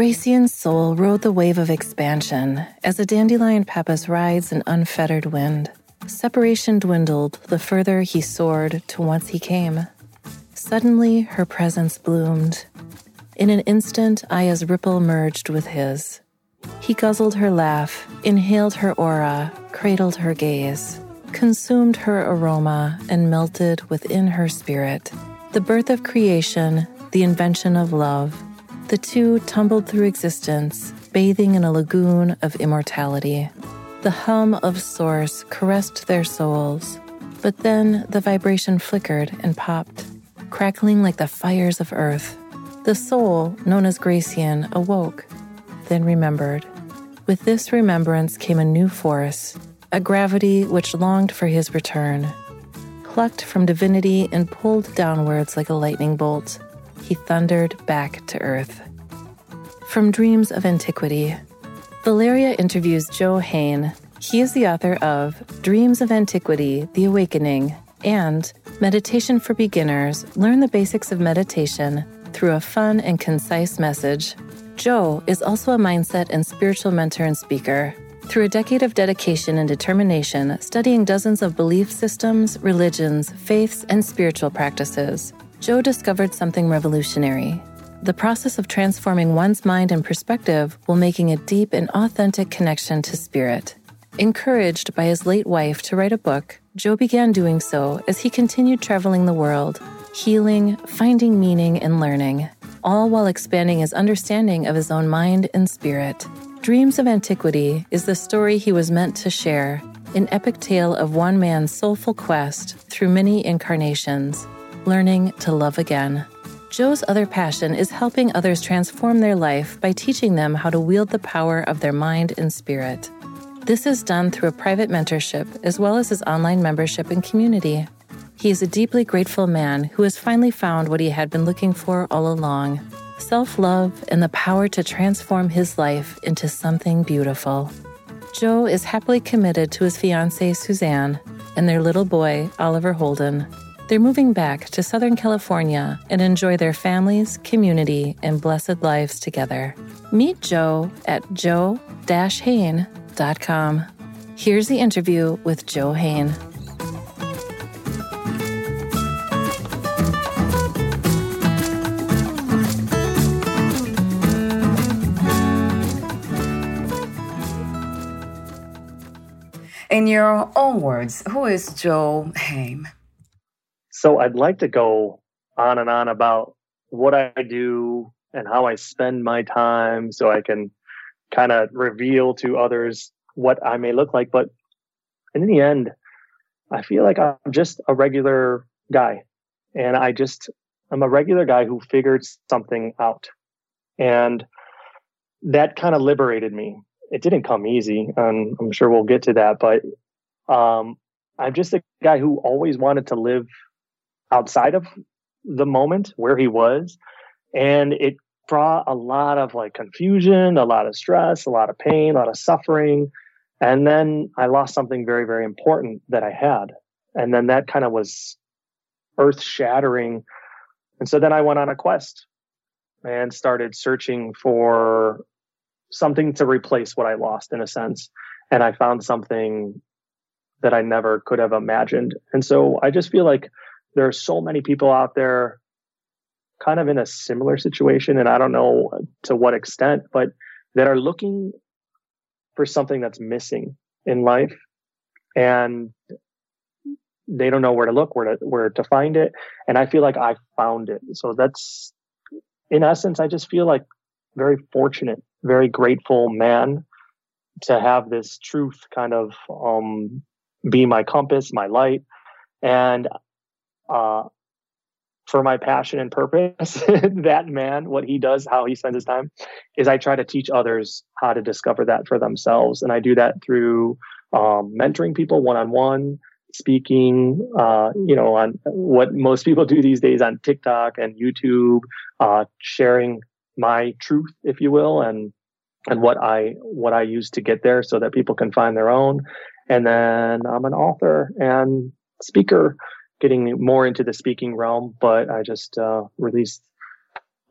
Gracien's soul rode the wave of expansion as a dandelion pappus rides an unfettered wind. Separation dwindled the further he soared to whence he came. Suddenly, her presence bloomed. In an instant, Aya's ripple merged with his. He guzzled her laugh, inhaled her aura, cradled her gaze, consumed her aroma, and melted within her spirit. The birth of creation, the invention of love, the two tumbled through existence, bathing in a lagoon of immortality. The hum of Source caressed their souls, but then the vibration flickered and popped, crackling like the fires of earth. The soul, known as Gracien, awoke, then remembered. With this remembrance came a new force, a gravity which longed for his return. Plucked from divinity and pulled downwards like a lightning bolt, he thundered back to Earth. From Dreams of Antiquity, Valeria interviews Joe Hehn. He is the author of Dreams of Antiquity The Awakening and Meditation for Beginners Learn the Basics of Meditation through a fun and concise message. Joe is also a mindset and spiritual mentor and speaker. Through a decade of dedication and determination, studying dozens of belief systems, religions, faiths, and spiritual practices, Joe discovered something revolutionary the process of transforming one's mind and perspective while making a deep and authentic connection to spirit. Encouraged by his late wife to write a book, Joe began doing so as he continued traveling the world, healing, finding meaning, and learning, all while expanding his understanding of his own mind and spirit. Dreams of Antiquity is the story he was meant to share, an epic tale of one man's soulful quest through many incarnations, learning to love again. Joe's other passion is helping others transform their life by teaching them how to wield the power of their mind and spirit. This is done through a private mentorship as well as his online membership and community. He is a deeply grateful man who has finally found what he had been looking for all along self love and the power to transform his life into something beautiful. Joe is happily committed to his fiancee, Suzanne, and their little boy, Oliver Holden. They're moving back to Southern California and enjoy their families, community, and blessed lives together. Meet Joe at joe-hehn.com. Here's the interview with Joe Hehn. In your own words, who is Joe Hehn? So I'd like to go on and on about what I do and how I spend my time so I can kind of reveal to others what I may look like. But in the end, I feel like I'm just a regular guy. And I just, I'm a regular guy who figured something out. And that kind of liberated me. It didn't come easy, and I'm sure we'll get to that. But um, I'm just a guy who always wanted to live outside of the moment where he was. And it brought a lot of like confusion, a lot of stress, a lot of pain, a lot of suffering. And then I lost something very, very important that I had. And then that kind of was earth shattering. And so then I went on a quest and started searching for something to replace what I lost in a sense. And I found something that I never could have imagined. And so I just feel like there are so many people out there kind of in a similar situation and i don't know to what extent but that are looking for something that's missing in life and they don't know where to look, where to where to find it. And I feel like I found it. So that's in essence, I just feel like very fortunate, very grateful man to have this truth kind of um, be my compass, my light, and uh, for my passion and purpose, that man, what he does, how he spends his time, is I try to teach others how to discover that for themselves, and I do that through um, mentoring people one on one, speaking, uh, you know, on what most people do these days on TikTok and YouTube, uh, sharing my truth, if you will, and and what I what I use to get there, so that people can find their own. And then I'm an author and speaker, getting more into the speaking realm. But I just uh, released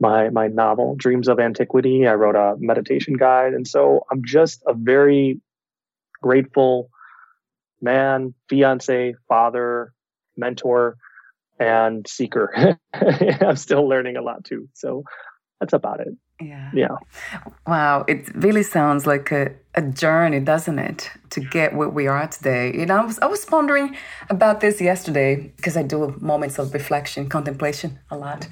my my novel, Dreams of Antiquity. I wrote a meditation guide, and so I'm just a very grateful man, fiance, father, mentor, and seeker. I'm still learning a lot too. So that's about it. Yeah. Yeah. Wow. It really sounds like a, a journey, doesn't it, to get where we are today? You know, I was, I was pondering about this yesterday because I do moments of reflection, contemplation a lot.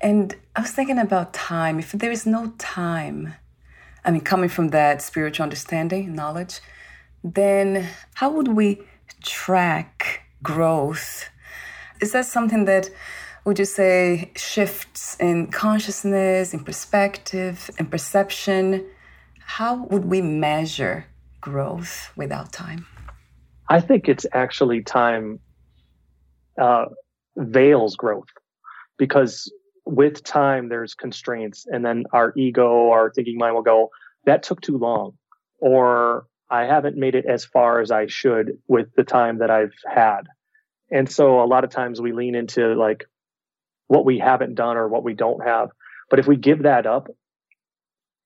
And I was thinking about time. If there is no time, I mean, coming from that spiritual understanding, knowledge, then how would we track growth? Is that something that would you say shifts in consciousness, in perspective, in perception? How would we measure growth without time? I think it's actually time uh, veils growth because with time there's constraints and then our ego our thinking mind will go that took too long or I haven't made it as far as I should with the time that I've had. And so a lot of times we lean into like what we haven't done or what we don't have. But if we give that up,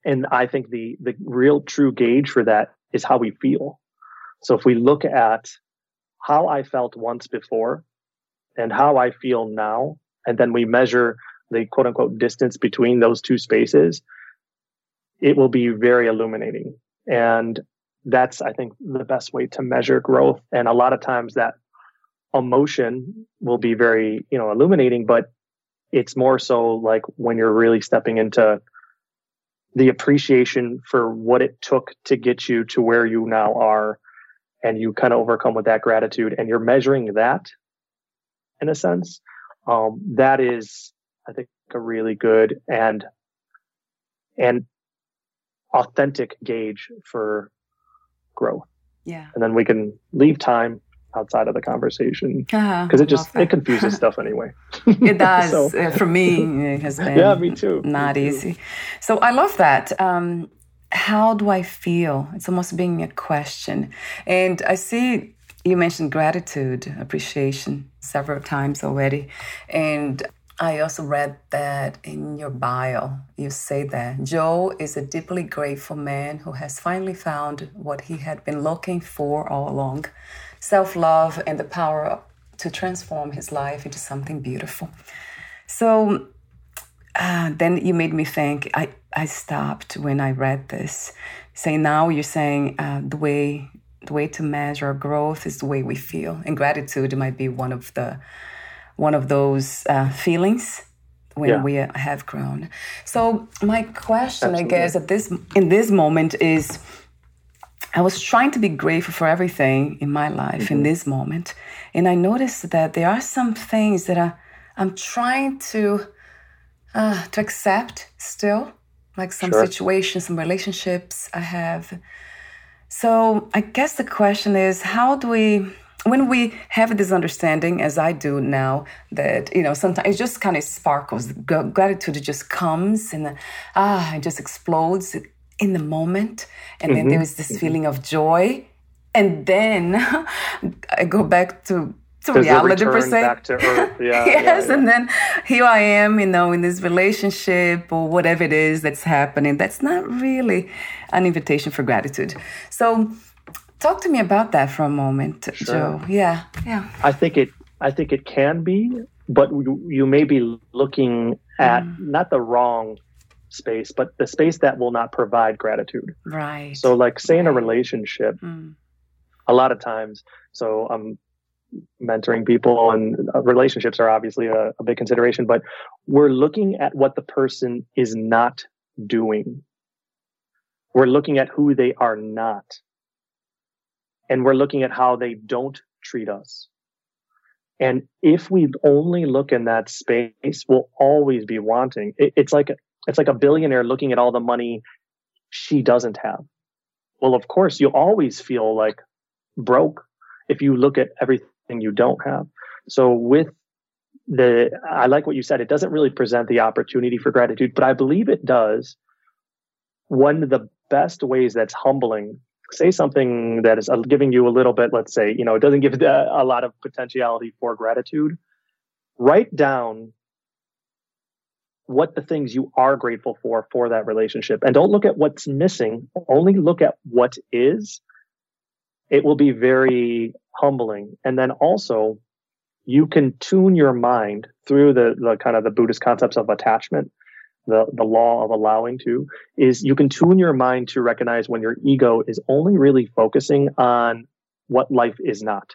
and I think the the real true gauge for that is how we feel. So if we look at how I felt once before and how I feel now, and then we measure the quote unquote distance between those two spaces, it will be very illuminating. And that's i think the best way to measure growth and a lot of times that emotion will be very you know illuminating but it's more so like when you're really stepping into the appreciation for what it took to get you to where you now are and you kind of overcome with that gratitude and you're measuring that in a sense um, that is i think a really good and and authentic gauge for growth. Yeah. And then we can leave time outside of the conversation because uh-huh. it just it confuses stuff anyway. it does so. uh, for me. It has been yeah, me too. Not me easy. So I love that. Um, how do I feel? It's almost being a question, and I see you mentioned gratitude, appreciation several times already, and I also read that in your bio, you say that Joe is a deeply grateful man who has finally found what he had been looking for all along self love and the power to transform his life into something beautiful. So uh, then you made me think, I, I stopped when I read this. Say now you're saying uh, the way the way to measure growth is the way we feel, and gratitude might be one of the one of those uh, feelings when yeah. we have grown. So my question, Absolutely. I guess, at this in this moment is, I was trying to be grateful for everything in my life mm-hmm. in this moment, and I noticed that there are some things that I, I'm trying to uh, to accept still, like some sure. situations, some relationships I have. So I guess the question is, how do we when we have this understanding, as I do now, that you know sometimes it just kind of sparkles. Gratitude just comes and ah, it just explodes in the moment, and mm-hmm. then there is this mm-hmm. feeling of joy, and then I go back to to reality per se. Back to earth. Yeah, yes, yeah, yeah. and then here I am, you know, in this relationship or whatever it is that's happening. That's not really an invitation for gratitude. So Talk to me about that for a moment, sure. Joe. Yeah, yeah. I think it. I think it can be, but you, you may be looking at mm. not the wrong space, but the space that will not provide gratitude. Right. So, like, say right. in a relationship, mm. a lot of times. So I'm mentoring people and uh, relationships are obviously a, a big consideration, but we're looking at what the person is not doing. We're looking at who they are not. And we're looking at how they don't treat us. And if we only look in that space, we'll always be wanting. It, it's like it's like a billionaire looking at all the money she doesn't have. Well, of course, you always feel like broke if you look at everything you don't have. So with the I like what you said. It doesn't really present the opportunity for gratitude, but I believe it does. One of the best ways that's humbling say something that is uh, giving you a little bit, let's say, you know, it doesn't give a lot of potentiality for gratitude. Write down what the things you are grateful for for that relationship and don't look at what's missing only look at what is it will be very humbling and then also you can tune your mind through the, the kind of the buddhist concepts of attachment the, the law of allowing to is you can tune your mind to recognize when your ego is only really focusing on what life is not.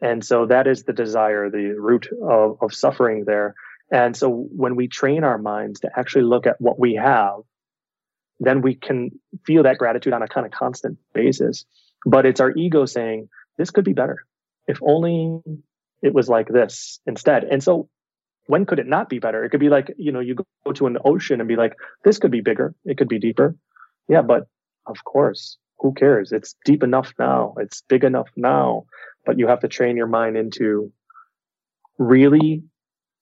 And so that is the desire, the root of, of suffering there. And so when we train our minds to actually look at what we have, then we can feel that gratitude on a kind of constant basis. But it's our ego saying, this could be better. If only it was like this instead. And so when could it not be better? It could be like, you know, you go to an ocean and be like, this could be bigger. It could be deeper. Yeah, but of course, who cares? It's deep enough now. It's big enough now. But you have to train your mind into really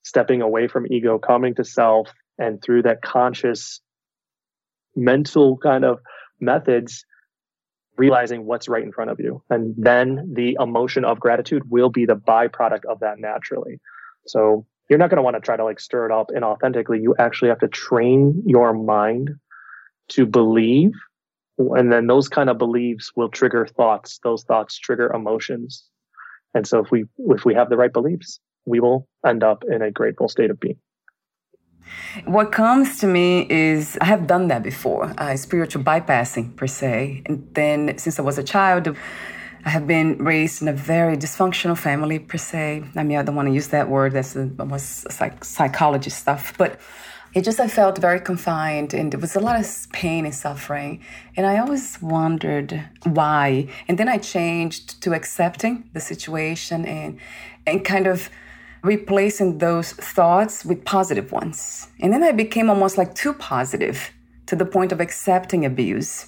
stepping away from ego, coming to self, and through that conscious mental kind of methods, realizing what's right in front of you. And then the emotion of gratitude will be the byproduct of that naturally. So you're not going to want to try to like stir it up inauthentically. You actually have to train your mind to believe. And then those kind of beliefs will trigger thoughts. Those thoughts trigger emotions. And so if we if we have the right beliefs, we will end up in a grateful state of being. What comes to me is I have done that before, uh, spiritual bypassing per se. And then since I was a child, I have been raised in a very dysfunctional family, per se. I mean, I don't want to use that word, that's almost like psychology stuff. But it just, I felt very confined and there was a lot of pain and suffering. And I always wondered why. And then I changed to accepting the situation and, and kind of replacing those thoughts with positive ones. And then I became almost like too positive to the point of accepting abuse.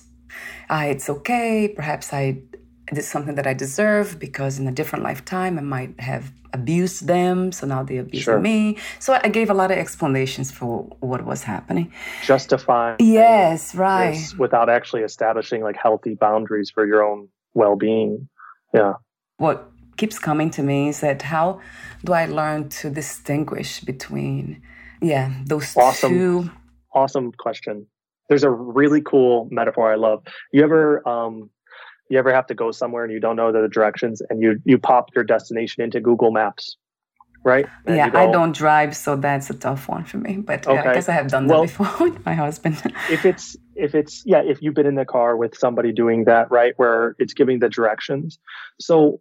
Uh, it's okay. Perhaps I is something that I deserve because in a different lifetime I might have abused them, so now they abuse sure. me. So I gave a lot of explanations for what was happening. Justifying. Yes, right. Without actually establishing like healthy boundaries for your own well-being. Yeah. What keeps coming to me is that how do I learn to distinguish between yeah, those awesome. two awesome question. There's a really cool metaphor I love. You ever um you ever have to go somewhere and you don't know the directions and you you pop your destination into Google Maps, right? And yeah, go, I don't drive, so that's a tough one for me. But okay. yeah, I guess I have done that before with my husband. if it's if it's yeah, if you've been in the car with somebody doing that, right, where it's giving the directions, so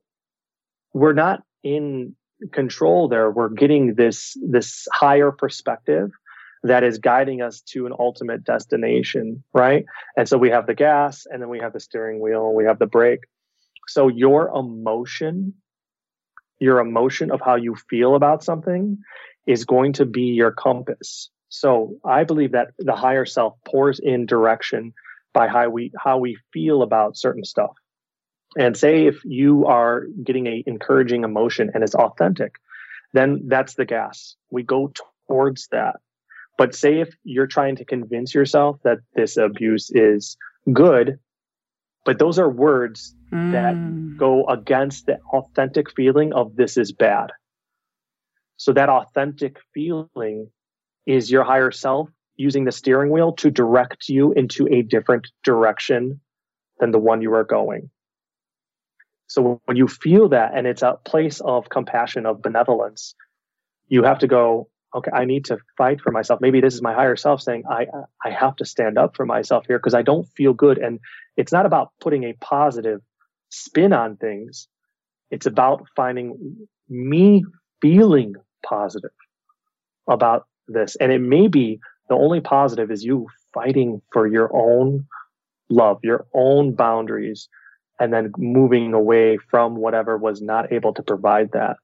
we're not in control there. We're getting this this higher perspective that is guiding us to an ultimate destination, right? And so we have the gas and then we have the steering wheel we have the brake. So your emotion, your emotion of how you feel about something is going to be your compass. So I believe that the higher self pours in direction by how we how we feel about certain stuff. And say if you are getting a encouraging emotion and it's authentic, then that's the gas. We go towards that but say if you're trying to convince yourself that this abuse is good, but those are words mm. that go against the authentic feeling of this is bad. So that authentic feeling is your higher self using the steering wheel to direct you into a different direction than the one you are going. So when you feel that and it's a place of compassion, of benevolence, you have to go, okay, I need to fight for myself. Maybe this is my higher self saying, I, I have to stand up for myself here because I don't feel good. And it's not about putting a positive spin on things. It's about finding me feeling positive about this. And it may be the only positive is you fighting for your own love, your own boundaries, and then moving away from whatever was not able to provide that.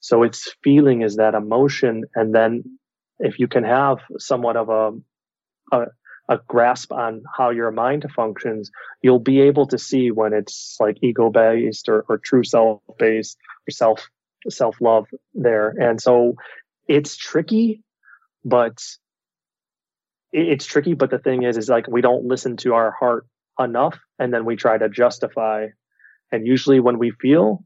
So it's feeling is that emotion. And then if you can have somewhat of a, a, a grasp on how your mind functions, you'll be able to see when it's like ego based or, or true self based or self self love there. And so it's tricky, but it's tricky. But the thing is, is like we don't listen to our heart enough, and then we try to justify. And usually, when we feel,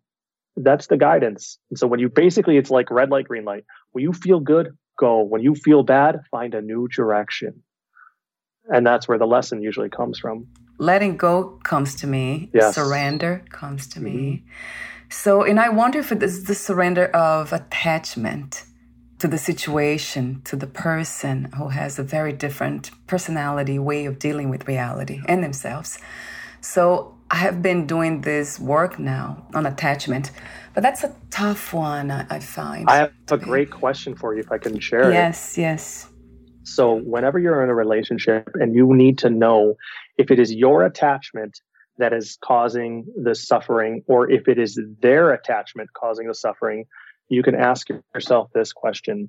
that's the guidance. And so when you basically, it's like red light, green light. When you feel good, go. When you feel bad, find a new direction. And that's where the lesson usually comes from. Letting go comes to me. Yes. Surrender comes to mm-hmm. me. So, and I wonder if it is the surrender of attachment to the situation, to the person who has a very different personality, way of dealing with reality and themselves. So, I have been doing this work now on attachment, but that's a tough one, I, find. I have a great question for you if I can share yes, it. Yes, yes. So, whenever you're in a relationship and you need to know if it is your attachment that is causing the suffering or if it is their attachment causing the suffering, you can ask yourself this question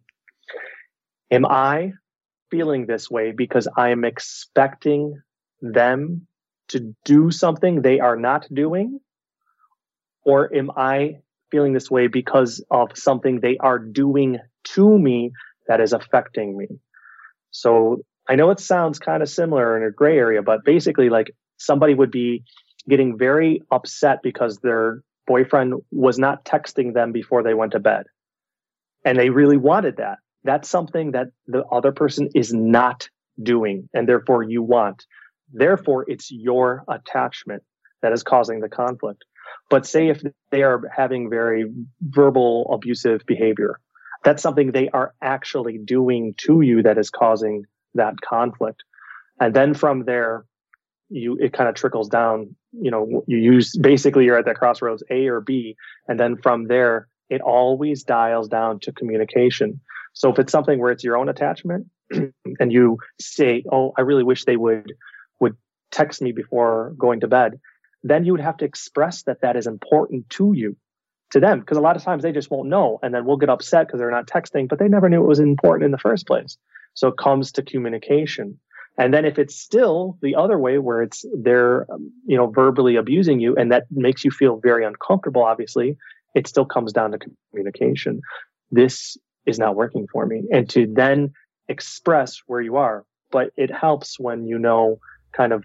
Am I feeling this way because I am expecting them to do something they are not doing? Or am I feeling this way because of something they are doing to me that is affecting me? So I know it sounds kind of similar in a gray area, but basically, like somebody would be getting very upset because their boyfriend was not texting them before they went to bed. And they really wanted that. That's something that the other person is not doing, and therefore you want. Therefore, it's your attachment that is causing the conflict. But say if they are having very verbal abusive behavior, that's something they are actually doing to you that is causing that conflict. And then from there, you it kind of trickles down you know you use basically you're at that crossroads a or b and then from there it always dials down to communication. So if it's something where it's your own attachment and you say oh i really wish they would would text me before going to bed then you would have to express that that is important to you to them because a lot of times they just won't know and then we'll get upset because they're not texting but they never knew it was important in the first place. So it comes to communication and then if it's still the other way where it's they're, um, you know, verbally abusing you and that makes you feel very uncomfortable, obviously, it still comes down to communication. This is not working for me. And to then express where you are. But it helps when you know kind of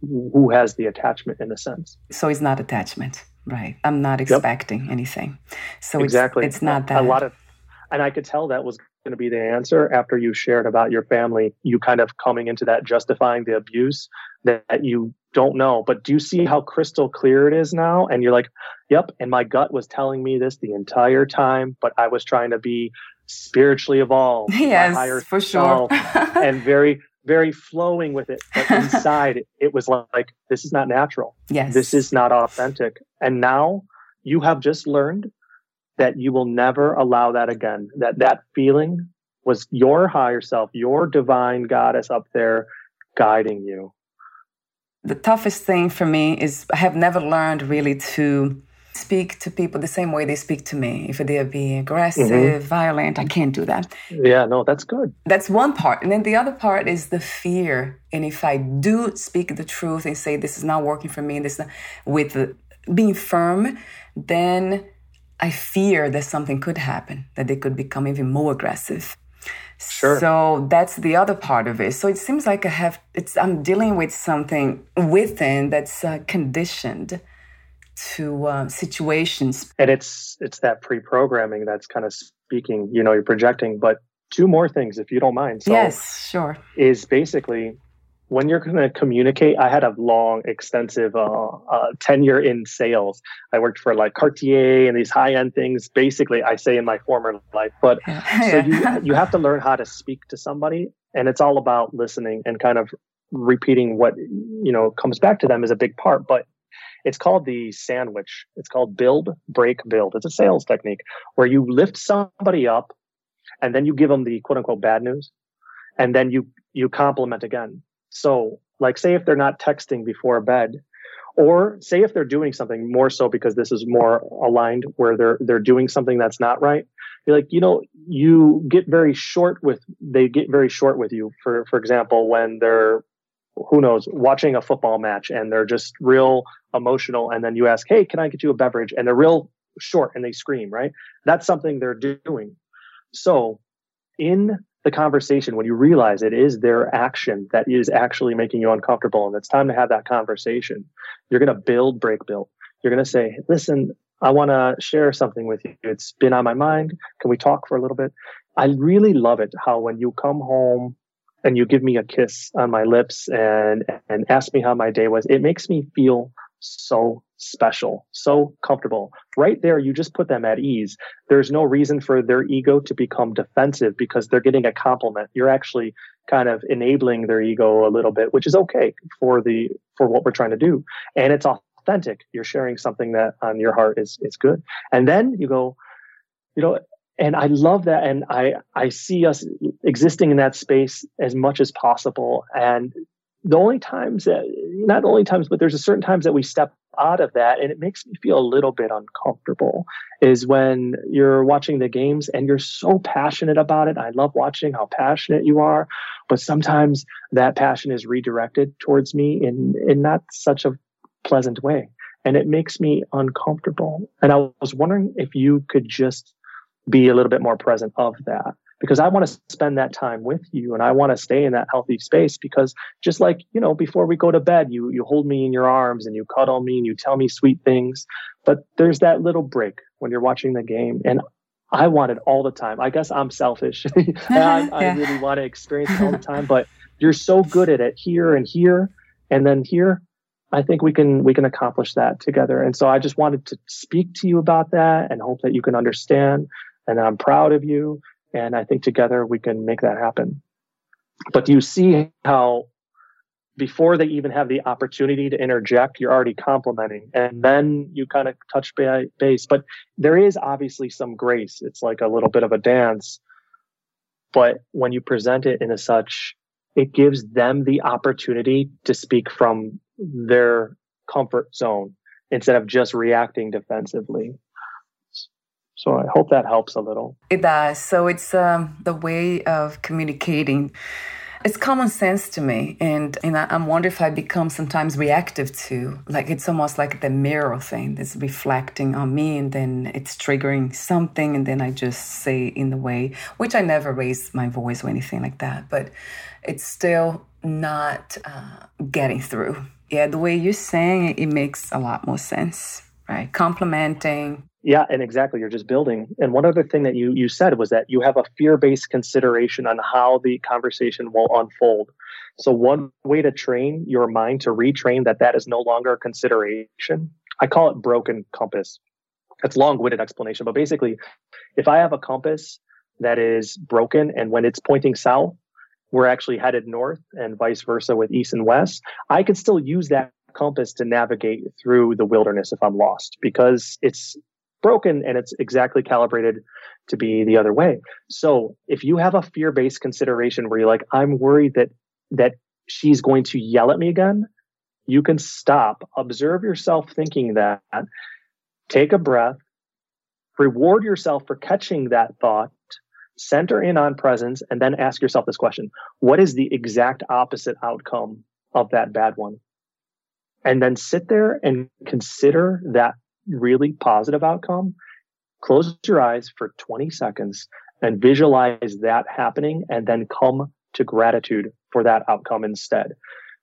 who has the attachment in a sense. So it's not attachment, right? I'm not expecting yep. anything. So exactly. it's, it's not that. A lot of, and I could tell that was going to be the answer after you shared about your family, you kind of coming into that justifying the abuse that, you don't know. But do you see how crystal clear it is now? And you're like, yep. And my gut was telling me this the entire time, but I was trying to be spiritually evolved. Yes, for sure. and very, very flowing with it. But inside, it was like, this is not natural. Yes. This is not authentic. And now you have just learned that you will never allow that again. That that feeling was your higher self, your divine goddess up there guiding you. The toughest thing for me is I have never learned really to speak to people the same way they speak to me. If they're being aggressive, mm-hmm. violent, I can't do that. Yeah, no, that's good. That's one part. And then the other part is the fear. And if I do speak the truth and say this is not working for me, and this not, with being firm, then I fear that something could happen, that they could become even more aggressive. Sure. So that's the other part of it. So it seems like I have, it's, I'm dealing with something within that's uh, conditioned to uh, situations. And it's, it's that pre-programming that's kind of speaking, you know, you're projecting, but two more things, if you don't mind. So yes, sure. Is basically when you're going to communicate, I had a long, extensive uh, uh, tenure in sales. I worked for like Cartier and these high end things. Basically, I say in my former life, but so you you have to learn how to speak to somebody, and it's all about listening and kind of repeating what you know comes back to them is a big part. But It's called the sandwich. It's called build, break, build. It's a sales technique where you lift somebody up and then you give them the quote unquote bad news and then you you compliment again. So like say if they're not texting before bed or say if they're doing something more so because this is more aligned where they're they're doing something that's not right you're like you know you get very short with they get very short with you. For for example when they're who knows watching a football match and they're just real emotional and then you ask hey can i get you a beverage? and they're real short and they scream right? That's something they're doing. So in the conversation when you realize it is their action that is actually making you uncomfortable and it's time to have that conversation. You're going to build break build you're going to say listen i want to share something with you. It's been on my mind. Can we talk for a little bit? I really love it how when you come home and you give me a kiss on my lips and and ask me how my day was it makes me feel so special, so comfortable. Right there, you just put them at ease. There's no reason for their ego to become defensive because they're getting a compliment. You're actually kind of enabling their ego a little bit, which is okay for the for what we're trying to do. And it's authentic. You're sharing something that on your heart is is good. And then you go, you know, and I love that. And I I see us existing in that space as much as possible. And the only times that not only times but there's a certain times that we step out of that and it makes me feel a little bit uncomfortable is when you're watching the games and you're so passionate about it. I love watching how passionate you are but sometimes that passion is redirected towards me in in not such a pleasant way and it makes me uncomfortable. And i was wondering if you could just be a little bit more present of that because I want to spend that time with you and I want to stay in that healthy space because just like, you know, before we go to bed, you you hold me in your arms and you cuddle me and you tell me sweet things. But there's that little break when you're watching the game and I want it all the time. I guess I'm selfish. I. I really want to experience it all the time, but you're so good at it here and here and then here. I think we can we can accomplish that together. And so I just wanted to speak to you about that and hope that you can understand. And I'm proud of you and I think together we can make that happen. But do you see how before they even have the opportunity to interject, you're already complimenting, and then you kind of touch base. But there is obviously some grace. It's like a little bit of a dance. But when you present it in a such, it gives them the opportunity to speak from their comfort zone instead of just reacting defensively. So I hope that helps a little. It does. So it's um, the way of communicating. It's common sense to me, and and I, wonder if I become sometimes reactive to. Like it's almost like the mirror thing that's reflecting on me, and then it's triggering something, and then I just say in the way which I never raise my voice or anything like that, but it's still not uh, getting through. Yeah, the way you're saying it, it makes a lot more sense, right? Complimenting, yeah, and exactly. You're just building. And one other thing that you you said was that you have a fear-based consideration on how the conversation will unfold. So one way to train your mind to retrain that that is no longer a consideration. I call it broken compass. It's long-winded explanation, but basically, if I have a compass that is broken and when it's pointing south, we're actually headed north and vice versa with east and west, I can still use that compass to navigate through the wilderness if I'm lost because it's broken and it's exactly calibrated to be the other way. So if you have a fear-based consideration where you're like, I'm worried that that she's going to yell at me again, you can stop, observe yourself thinking that, take a breath, reward yourself for catching that thought, center in on presence, and then ask yourself this question What is the exact opposite outcome of that bad one? And then sit there and consider that really positive outcome, close your eyes for 20 seconds and visualize that happening and then come to gratitude for that outcome instead.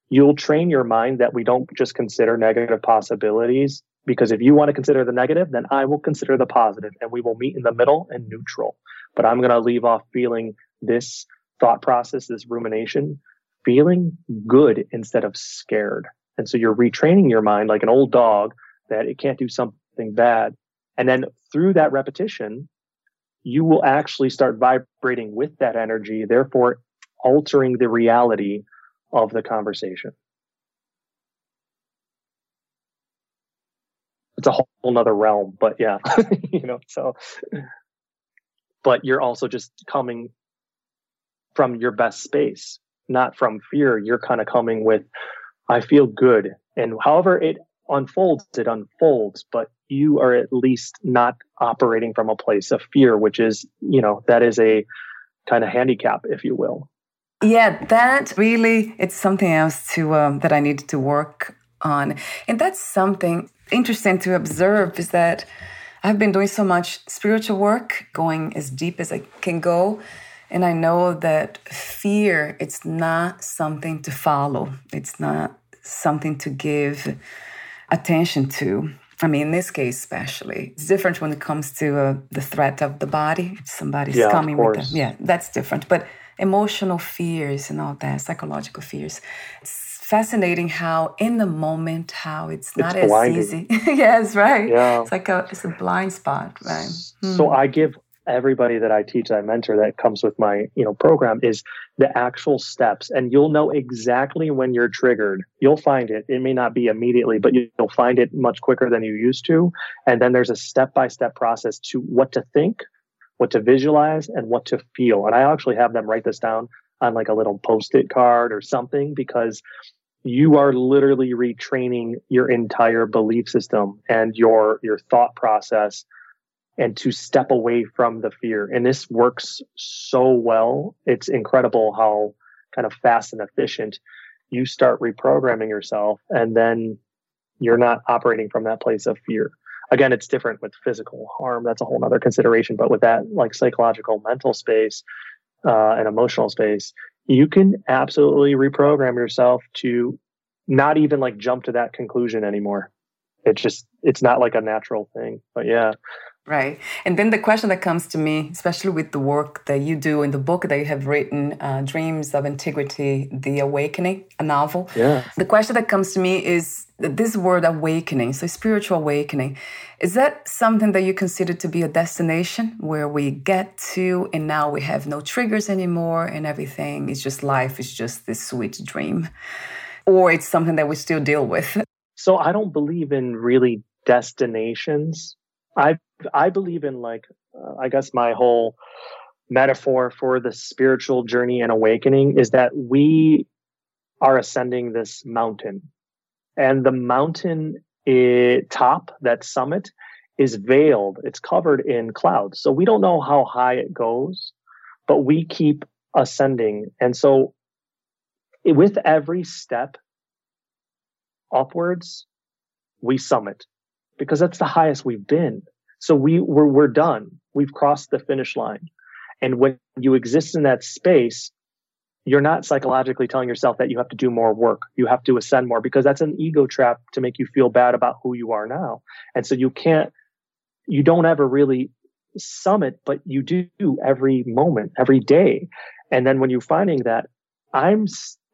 You'll train your mind that we don't just consider negative possibilities because if you want to consider the negative, then I will consider the positive and we will meet in the middle and neutral. But I'm going to leave off feeling this thought process, this rumination, feeling good instead of scared. And so you're retraining your mind like an old dog that it can't do something bad. And then through that repetition, you will actually start vibrating with that energy, therefore altering the reality of the conversation. it's a whole nother realm. But yeah, you know, so but you're also just coming from your best space, not from fear. You're kind of coming with, I feel good. And however it unfolds, it unfolds, but you are at least not operating from a place of fear, which is, you know, that is a kind of handicap, if you will. Yeah, that really, it's something else to um, that I needed to work on. And that's something interesting to observe is that I've been doing so much spiritual work, going as deep as I can go. And I know that fear, it's not something to follow. It's not something to give attention to. I mean, in this case, especially, it's different when it comes to uh, the threat of the body. Somebody's yeah, coming with them, yeah, that's different. But emotional fears and all that, psychological fears, it's fascinating how in the moment how it's not it's as blinding. easy yes right yeah it's like a it's a blind spot right so hmm. i give everybody that i teach i mentor that comes with my you know program is the actual steps. And you'll know exactly when you're triggered. You'll find it. It may not be immediately but you'll find it much quicker than you used to. And then there's a step-by-step process to what to think what to visualize and what to feel. And i actually have them write this down on like a little post-it card or something because you are literally retraining your entire belief system and your your thought process and to step away from the fear and this works so well it's incredible how kind of fast and efficient you start reprogramming yourself and then you're not operating from that place of fear again it's different with physical harm that's a whole other consideration but with that like psychological mental space uh, and emotional space you can absolutely reprogram yourself to not even like jump to that conclusion anymore. It's just, it's not like a natural thing. But yeah. Right. And then the question that comes to me, especially with the work that you do in the book that you have written, uh, Dreams of Integrity, The Awakening, a novel. Yeah. The question that comes to me is this word awakening, so spiritual awakening, is that something that you consider to be a destination where we get to and now we have no triggers anymore and everything is just life is just this sweet dream? Or it's something that we still deal with? So I don't believe in really destinations. I I believe in like uh, I guess my whole metaphor for the spiritual journey and awakening is that we are ascending this mountain. And the mountain it, top that summit is veiled. It's covered in clouds. So we don't know how high it goes but we keep ascending. And so with every step upwards we summit because that's the highest we've been so we we're, we're done. We've crossed the finish line. And when you exist in that space you're not psychologically telling yourself that you have to do more work. You have to ascend more because that's an ego trap to make you feel bad about who you are now. And so you can't you don't ever really summit but you do every moment every day. And then when you're finding that i'm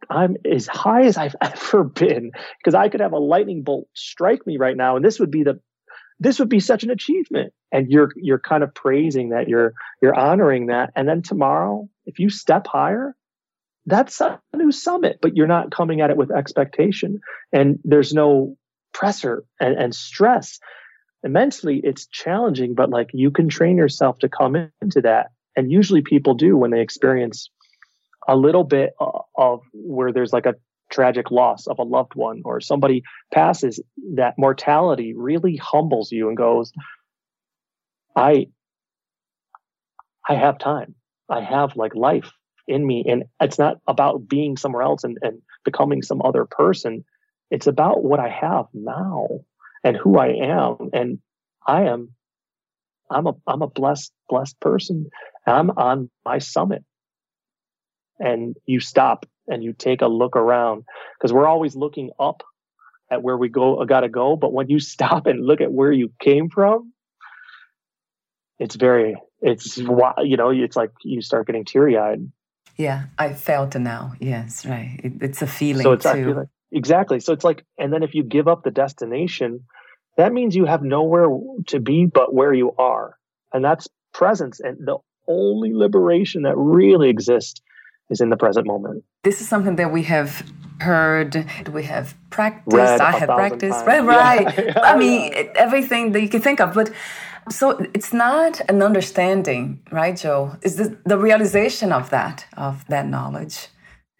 i'm as high as i've ever been because i could have a lightning bolt strike me right now. And this would be the this would be such an achievement. And you're you're kind of praising that you're you're honoring that. And then tomorrow if you step higher that's a new summit but you're not coming at it with expectation. And there's no pressure and, and stress. Immensely it's challenging but like you can train yourself to come into that. And usually people do when they experience a little bit of where there's like a tragic loss of a loved one or somebody passes that mortality really humbles you and goes i i have time. I have like life in me. And it's not about being somewhere else and, and becoming some other person. It's about what i have now and who i am. And i am i'm a i'm a blessed blessed person. I'm on my summit. And you stop and you take a look around because we're always looking up at where we go got to go but when you stop and look at where you came from it's very it's why, you know it's like you start getting teary-eyed. Yeah i felt it now. Yes right. It, it's a feeling so it's too. Like, exactly. So it's like and then if you give up the destination that means you have nowhere to be but where you are. And that's presence and the only liberation that really exists is in the present moment. This is something that we have heard, we have practiced, I have practiced, right? right. Yeah. I mean, everything that you can think of. But so it's not an understanding, right, Joe? It's the, the realization of that, of that knowledge.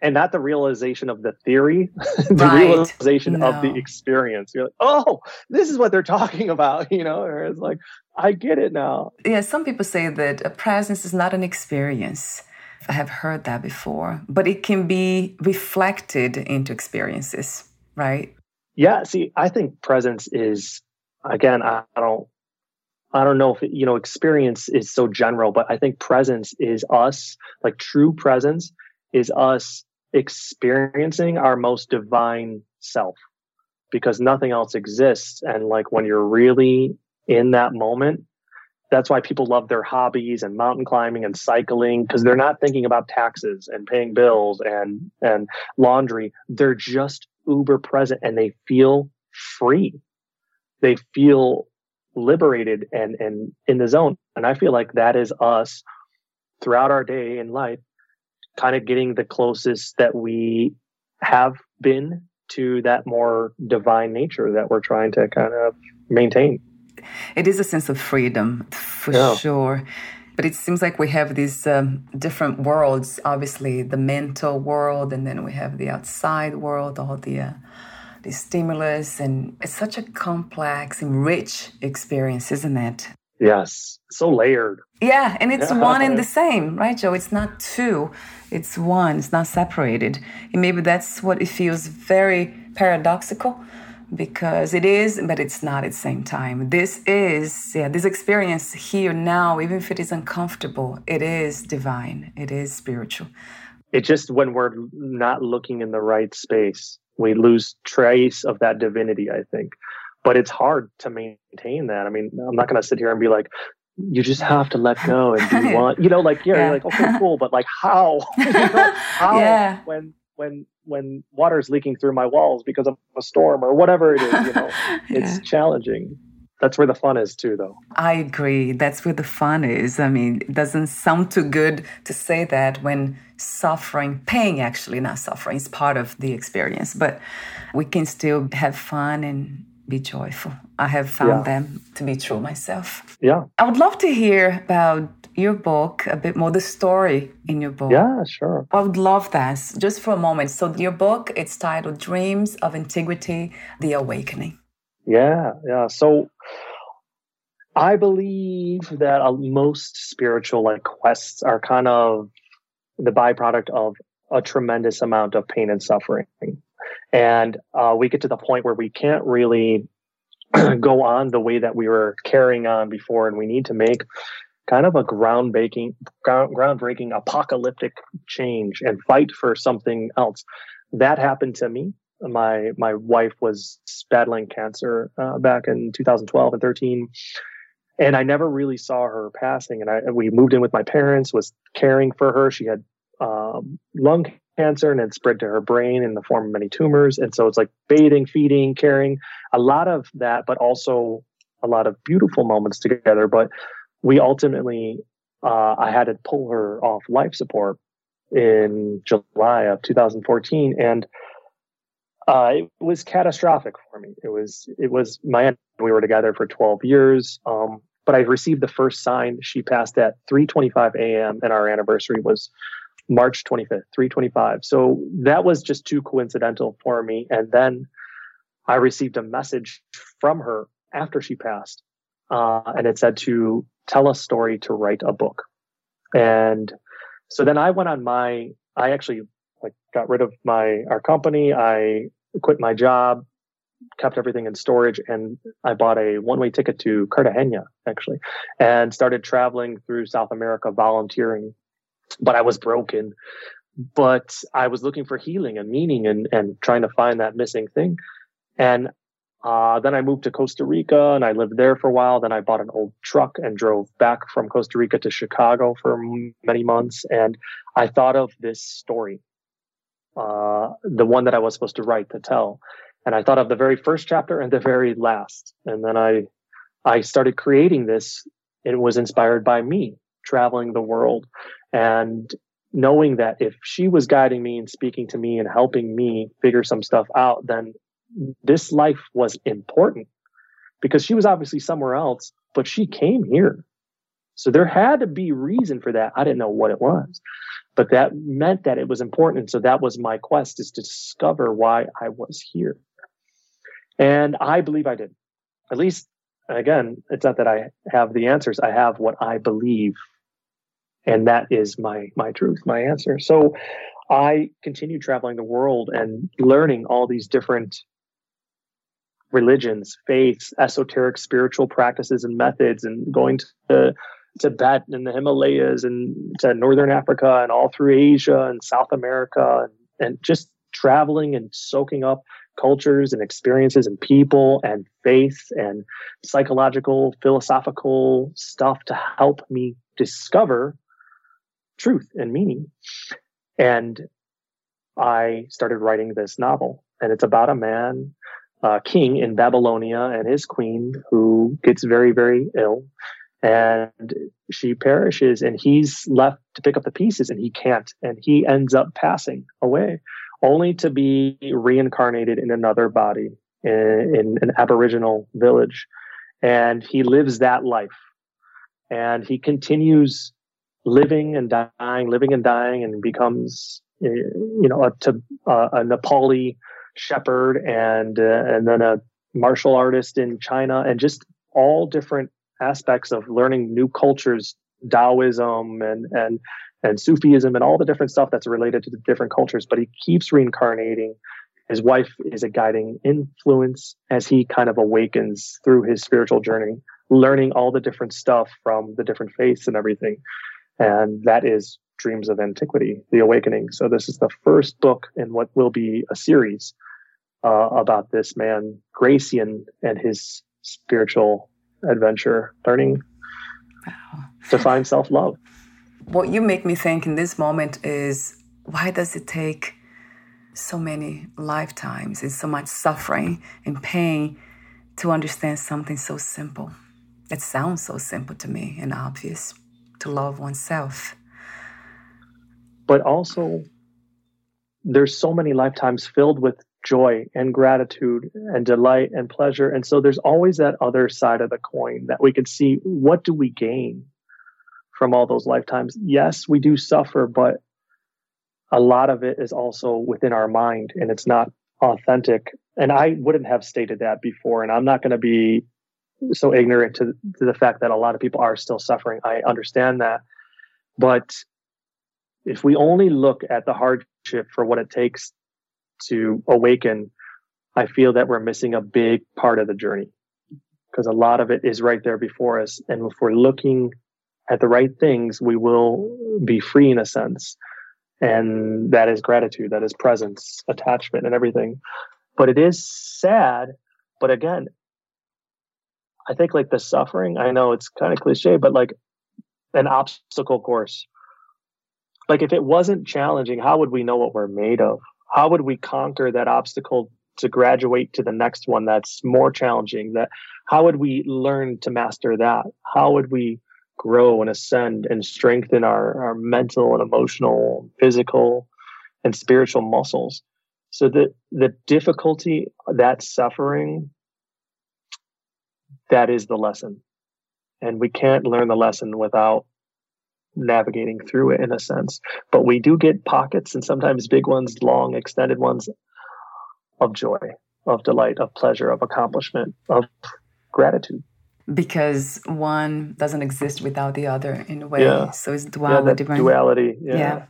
And not the realization of the theory, the right. realization no. of the experience. You're like, oh, this is what they're talking about, you know? Or it's like, I get it now. Yeah, some people say that a presence is not an experience. I have heard that before, but it can be reflected into experiences, right? Yeah, see, I think presence is again, I, don't I don't know if you know experience is so general, but I think presence is us, like true presence is us experiencing our most divine self because nothing else exists and like when you're really in that moment that's why people love their hobbies and mountain climbing and cycling because they're not thinking about taxes and paying bills and and laundry. They're just uber present and they feel free. They feel liberated and and in the zone. And i feel like that is us throughout our day in life kind of getting the closest that we have been to that more divine nature that we're trying to kind of maintain it is a sense of freedom for yeah. sure but it seems like we have these um, different worlds obviously the mental world and then we have the outside world all the uh, the stimulus, and it's such a complex and rich experience, isn't it? Yes, so layered. Yeah, and it's one and the same, right, Joe? It's not two, it's one, it's not separated. And maybe that's what it feels very paradoxical because it is, but it's not at the same time. This is, yeah, this experience here now, even if it is uncomfortable, it is divine, it is spiritual. It just when we're not looking in the right space, we lose trace of that divinity i think but it's hard to maintain that i mean i'm not going to sit here and be like you just have to let go and do one you know like yeah, yeah. you're like okay cool but like how you know, how yeah. when when when water's leaking through my walls because of a storm or whatever it is you know. It's yeah. challenging. That's where the fun is too though. I agree. That's where the fun is. I mean it doesn't sound too good to say that when suffering pain actually not suffering is part of the experience but we can still have fun and be joyful. I have found yeah. them to be true myself. Yeah. I would love to hear about your book a bit more the story in your book. Yeah sure. I would love that just for a moment. So your book it's titled dreams of antiquity the awakening. Yeah yeah. So I believe that uh, most spiritual like quests are kind of the byproduct of a tremendous amount of pain and suffering. And uh, we get to the point where we can't really go on the way that we were carrying on before, and we need to make kind of a groundbreaking, ground, groundbreaking, apocalyptic change and fight for something else. That happened to me. My my wife was battling cancer uh, back in 2012 and 13 and I never really saw her passing. And I we moved in with my parents, was caring for her. She had um, lung cancer and it spread to her brain in the form of many tumors. And so it's like bathing, feeding, caring, a lot of that, but also a lot of beautiful moments together. But we ultimately, uh, I had to pull her off life support in July of 2014, and uh, it was catastrophic for me. It was it was my we were together for 12 years. Um, but I received the first sign. She passed at 3:25 a.m. and our anniversary was March 25th, 3:25. So that was just too coincidental for me. And then I received a message from her after she passed, uh, and it said to tell a story to write a book. And so then I went on my. I actually like got rid of my our company. I quit my job kept everything in storage and I bought a one way ticket to Cartagena actually and started traveling through South America volunteering. But I was broken. But I was looking for healing and meaning and, and trying to find that missing thing. And uh, then I moved to Costa Rica and I lived there for a while. Then I bought an old truck and drove back from Costa Rica to Chicago for many months. And I thought of this story, uh, the one that I was supposed to write to tell and I thought of the very first chapter and the very last. And then I I started creating this. It was inspired by me traveling the world and knowing that if she was guiding me and speaking to me and helping me figure some stuff out, then this life was important because she was obviously somewhere else, but she came here. So there had to be reason for that. I didn't know what it was, but that meant that it was important. So that was my quest is to discover why I was here. And I believe I did. At least, again, it's not that I have the answers. I have what I believe. And that is my, my truth, my answer. So I continued traveling the world and learning all these different religions, faiths, esoteric spiritual practices and methods, and going to Tibet and the Himalayas and to Northern Africa and all through Asia and South America, and, and just traveling and soaking up cultures and experiences and people and faith and psychological, philosophical stuff to help me discover truth and meaning. And I started writing this novel, and it's about a man uh, king in Babylonia and his queen who gets very, very ill. And she perishes and he's left to pick up the pieces and he can't. And he ends up passing away only to be reincarnated in another body in, in an aboriginal village. And he lives that life. And he continues living and dying living and dying and becomes eh, you know a, a nepali shepherd and uh, and then a martial artist in China and just all different aspects of learning new cultures Taoism and and and Sufism and all the different stuff that's related to the different cultures. But he keeps reincarnating. His wife is a guiding influence as he kind of awakens through his spiritual journey learning all the different stuff from the different faiths and everything. And that is dreams of antiquity the awakening. So this is the first book in what will be a series uh, about this man, Gracien, and his spiritual adventure, learning wow. to find self love. What you make me think in this moment is why does it take so many lifetimes and so much suffering and pain to understand something so simple? It sounds so simple to me and obvious to love oneself. But also, there's so many lifetimes filled with joy and gratitude and delight and pleasure. And so there's always that other side of the coin that we can see what do we gain from all those lifetimes? Yes, we do suffer, but a lot of it is also within our mind and it's not authentic. And I wouldn't have stated that before. And I'm not going to be so ignorant to, to the fact that a lot of people are still suffering. I understand that. But if we only look at the hardship for what it takes to awaken, I feel that we're missing a big part of the journey because a lot of it is right there before us. And if we're looking at the right things, we will be free in a sense. And that is gratitude, that is presence, attachment, and everything. But it is sad. But again, I think like the suffering, I know it's kind of cliche, but like an obstacle course. Like if it wasn't challenging, how would we know what we're made of? How would we conquer that obstacle to graduate to the next one that's more challenging? That how would we learn to master that? How would we grow and ascend and strengthen our, our mental and emotional physical and spiritual muscles? So the the difficulty that suffering that is the lesson. And we can't learn the lesson without navigating through it in a sense. But we do get pockets and sometimes big ones, long, extended ones of joy, of delight, of pleasure, of accomplishment, of gratitude. Because one doesn't exist without the other in a way. Yeah. So it's duality. Yeah, duality. Yeah. yeah.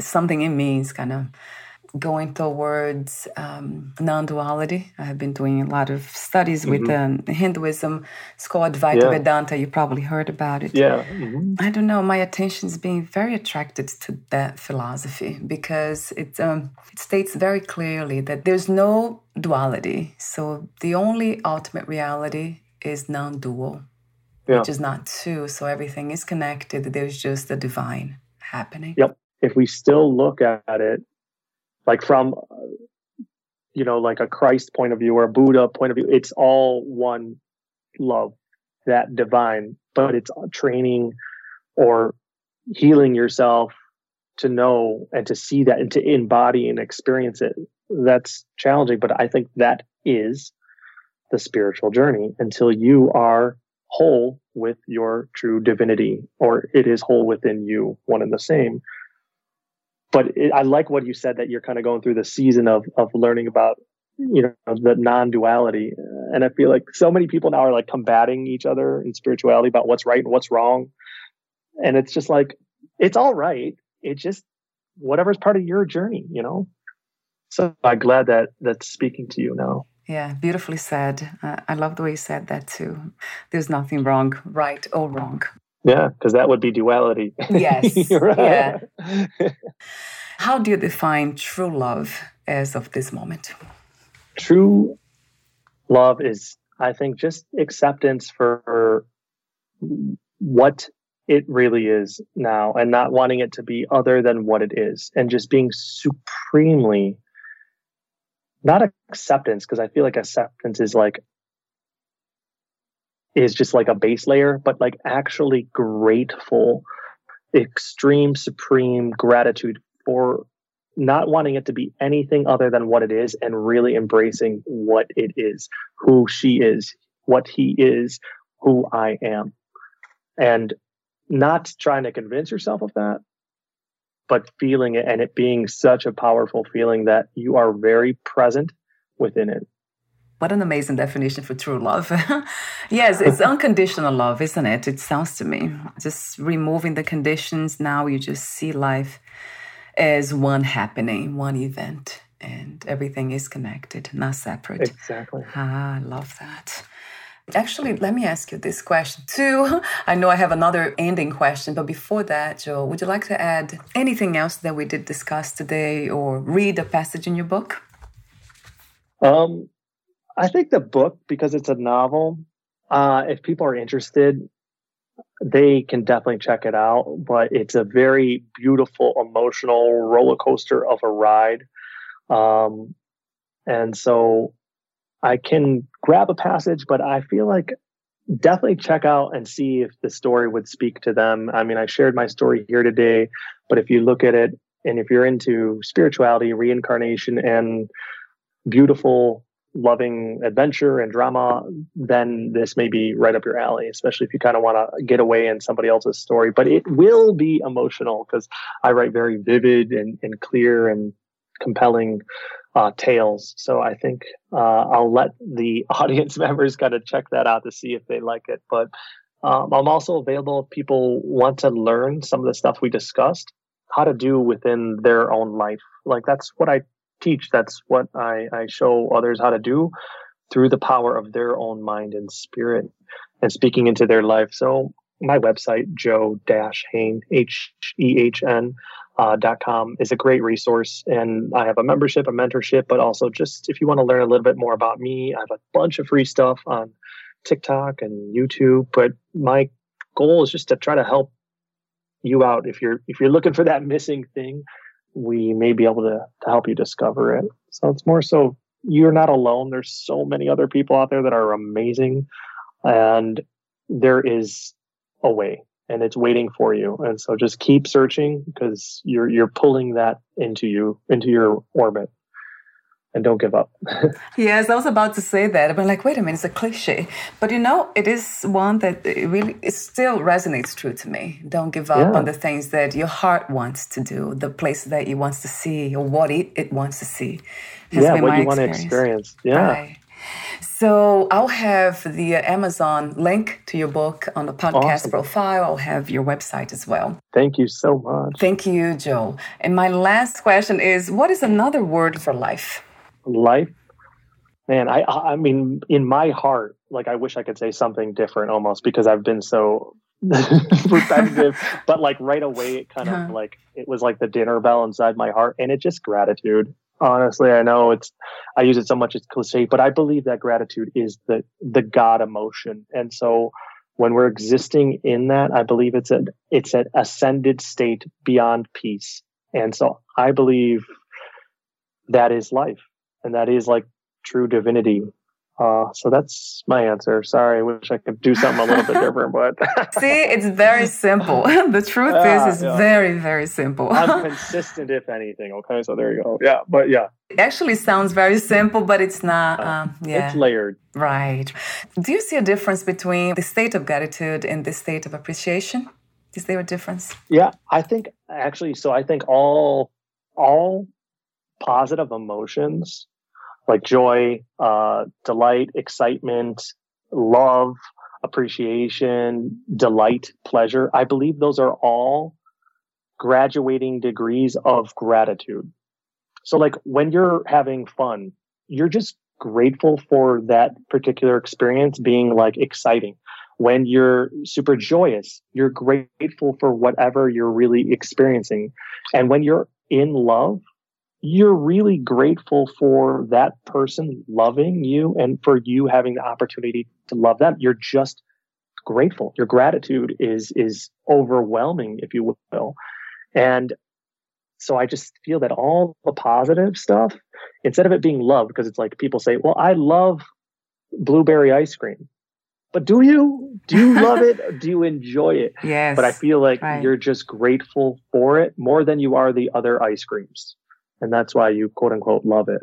Something in me is kind of going towards um, non-duality. I have been doing a lot of studies mm-hmm. with um, Hinduism. It's called Advaita yeah. Vedanta. You probably heard about it. Yeah. Mm-hmm. I don't know. My attention is being very attracted to that philosophy because it, um, it states very clearly that there's no duality. So the only ultimate reality is non-dual, yeah. which is not two. So everything is connected. There's just the divine happening. Yep. If we still look at it like from you know like a christ point of view or a buddha point of view it's all one love that divine but it's training or healing yourself to know and to see that and to embody and experience it. That's challenging but i think that is the spiritual journey until you are whole with your true divinity or it is whole within you one and the same but it, i like what you said that you're kind of going through the season of of learning about you know the non-duality. And i feel like so many people now are like combating each other in spirituality about what's right and what's wrong. And it's just like it's all right. It just whatever's part of your journey you know? So i'm glad that that's speaking to you now. Yeah beautifully said. Uh, i love the way you said that too. There's nothing wrong right or wrong yeah because that would be duality. Yes. Yeah. How do you define true love as of this moment? True love is i think just acceptance for what it really is now and not wanting it to be other than what it is and just being supremely not acceptance because i feel like acceptance is like is just like a base layer but like actually grateful extreme supreme gratitude for not wanting it to be anything other than what it is and really embracing what it is who she is what he is who i am and not trying to convince yourself of that, but feeling it and it being such a powerful feeling that you are very present within it. What an amazing definition for true love. yes, it's unconditional love, isn't it? It sounds to me. Just removing the conditions. Now you just see life as one happening, one event, and everything is connected, not separate. Exactly. Ah, I love that. Actually, let me ask you this question too. I know I have another ending question, but before that, Joe, would you like to add anything else that we did discuss today or read a passage in your book? Um, I think the book, because it's a novel, uh, if people are interested, they can definitely check it out. But it's a very beautiful, emotional roller coaster of a ride. Um, and so I can grab a passage, but I feel like definitely check out and see if the story would speak to them. I mean, I shared my story here today, but if you look at it and if you're into spirituality, reincarnation, and beautiful, loving adventure and drama, then this may be right up your alley, especially if you kind of want to get away in somebody else's story. But it will be emotional because I write very vivid and, and clear and compelling uh, tales. So I think uh, I'll let the audience members kind of check that out to see if they like it. But um, I'm also available if people want to learn some of the stuff we discussed, how to do within their own life. Like that's what I teach. That's what I, I show others how to do through the power of their own mind and spirit and speaking into their life. So my website, Joe Hehn, H E H N uh, .com is a great resource. And I have a membership, a mentorship, but also just if you want to learn a little bit more about me, I have a bunch of free stuff on TikTok and YouTube. But my goal is just to try to help you out. If you're if you're looking for that missing thing, we may be able to, to help you discover it. So it's more so you're not alone. There's so many other people out there that are amazing. And there is a way and it's waiting for you. And so just keep searching because you're you're pulling that into you into your orbit. And don't give up. yes, I was about to say that. I've been like, wait a minute, it's a cliche. But you know, it is one that really it still resonates true to me. Don't give up yeah. on the things that your heart wants to do, the places that it wants to see, or what it, it wants to see. yeah, what you want to experience. Yeah. Right. So I'll have the Amazon link to your book on the podcast awesome. profile. I'll have your website as well. Thank you so much. Thank you, Joe. And my last question is what is another word for life? Life? Man, I I mean in my heart, like I wish I could say something different almost because I've been so repetitive, but like right away it kind of uh-huh. like it was like the dinner bell inside my heart and it just gratitude honestly i know it's i use it so much it's cliche but i believe that gratitude is the the god emotion and so when we're existing in that i believe it's an it's an ascended state beyond peace and so i believe that is life and that is like true divinity Uh, so that's my answer. Sorry, I wish I could do something a little bit different, but see, it's very simple. the truth yeah, is, it's yeah. very, very simple. I'm consistent, if anything. Okay, so there you go. Yeah, but yeah, it actually sounds very simple, but it's not. Uh, um, yeah, it's layered. Right. Do you see a difference between the state of gratitude and the state of appreciation? Is there a difference? Yeah, I think actually. So I think all all positive emotions like joy, uh, delight, excitement, love, appreciation, delight, pleasure. I believe those are all graduating degrees of gratitude. So, like when you're having fun, you're just grateful for that particular experience being like exciting. When you're super joyous, you're grateful for whatever you're really experiencing. And when you're in love, you're really grateful for that person loving you and for you having the opportunity to love them. You're just grateful. Your gratitude is is overwhelming, if you will. And so I just feel that all the positive stuff, instead of it being love, because it's like people say, well, I love blueberry ice cream. But do you? Do you love it? do you enjoy it? Yes. But I feel like right. you're just grateful for it more than you are the other ice creams and that's why you quote unquote love it.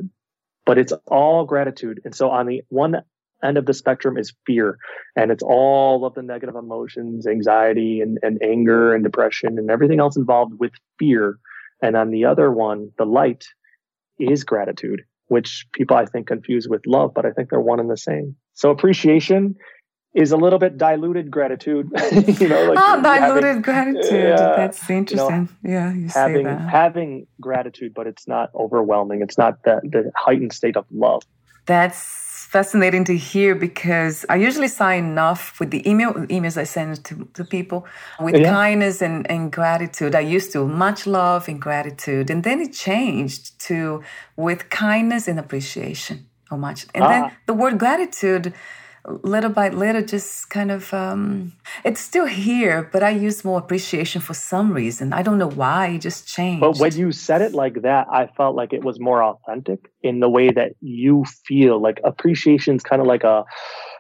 But it's all gratitude. And so on the one end of the spectrum is fear, and it's all of the negative emotions, anxiety and, and anger and depression and everything else involved with fear. And on the other one, the light is gratitude, which people I think confuse with love, but I think they're one and the same. So appreciation is a little bit diluted gratitude. you know, like oh, diluted having, gratitude. Yeah, That's interesting. You know, yeah, you having say that. having gratitude, but it's not overwhelming. It's not the the heightened state of love. That's fascinating to hear because I usually sign off with the email emails I send to, to people with yeah. kindness and, and gratitude. I used to much love and gratitude, and then it changed to with kindness and appreciation. So much, and ah. then the word gratitude little by little just kind of um, it's still here but i use more appreciation for some reason i don't know why it just changed but when you said it like that i felt like it was more authentic in the way that you feel like appreciation is kind of like a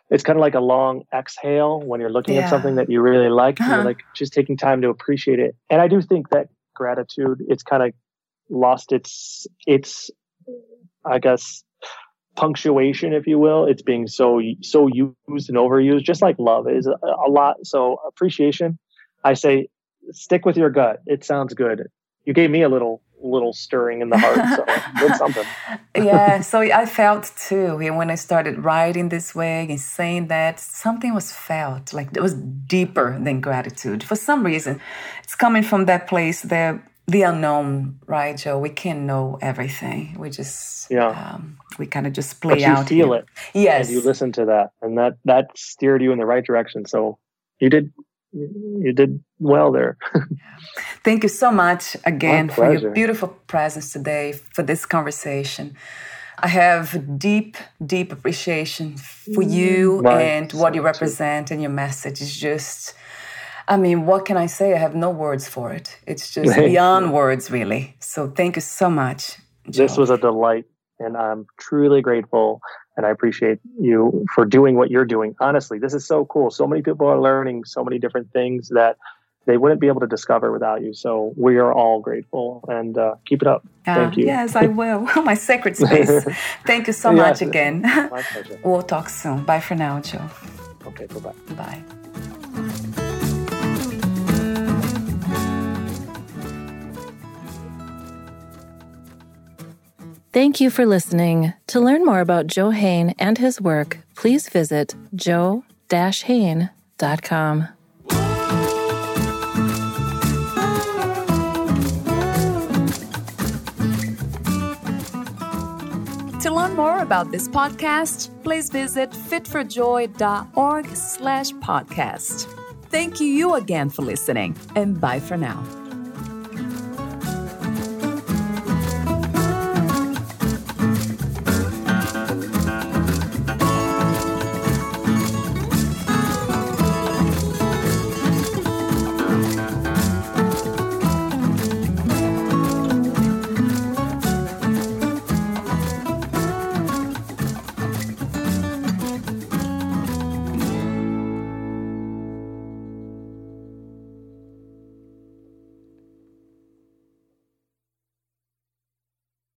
it's kind of like a long exhale when you're looking yeah. at something that you really like uh-huh. you're like just taking time to appreciate it and i do think that gratitude it's kind of lost its its i guess punctuation, if you will. It's being so so used and overused, just like love is a, a lot. So appreciation, I say, stick with your gut. It sounds good. You gave me a little little stirring in the heart. So something. yeah. So I felt too when I started writing this way and saying that something was felt like it was deeper than gratitude for some reason. It's coming from that place there the unknown, right, Joe? We can't know everything. We just yeah. Um, we kind of just play but out. You feel here. it. Yes. You listen to that, and that that steered you in the right direction. So you did you did well there. Thank you so much again for your beautiful presence today for this conversation. I have deep, deep appreciation for you My and what you represent too. and your message is just I mean, what can I say? I have no words for it. It's just beyond words, really. So thank you so much. Joe. This was a delight, and I'm truly grateful. And I appreciate you for doing what you're doing. Honestly, this is so cool. So many people are learning so many different things that they wouldn't be able to discover without you. So we are all grateful and uh, keep it up. Uh, Thank you. Yes, I will. My sacred space. Thank you so much again. My pleasure. we'll talk soon. Bye for now, Joe. Okay, bye-bye. Bye. Thank you for listening. To learn more about Joe Hehn and his work, please visit joe-hehn.com. To learn more about this podcast, please visit fitforjoy.org slash podcast. Thank you again for listening, and bye for now.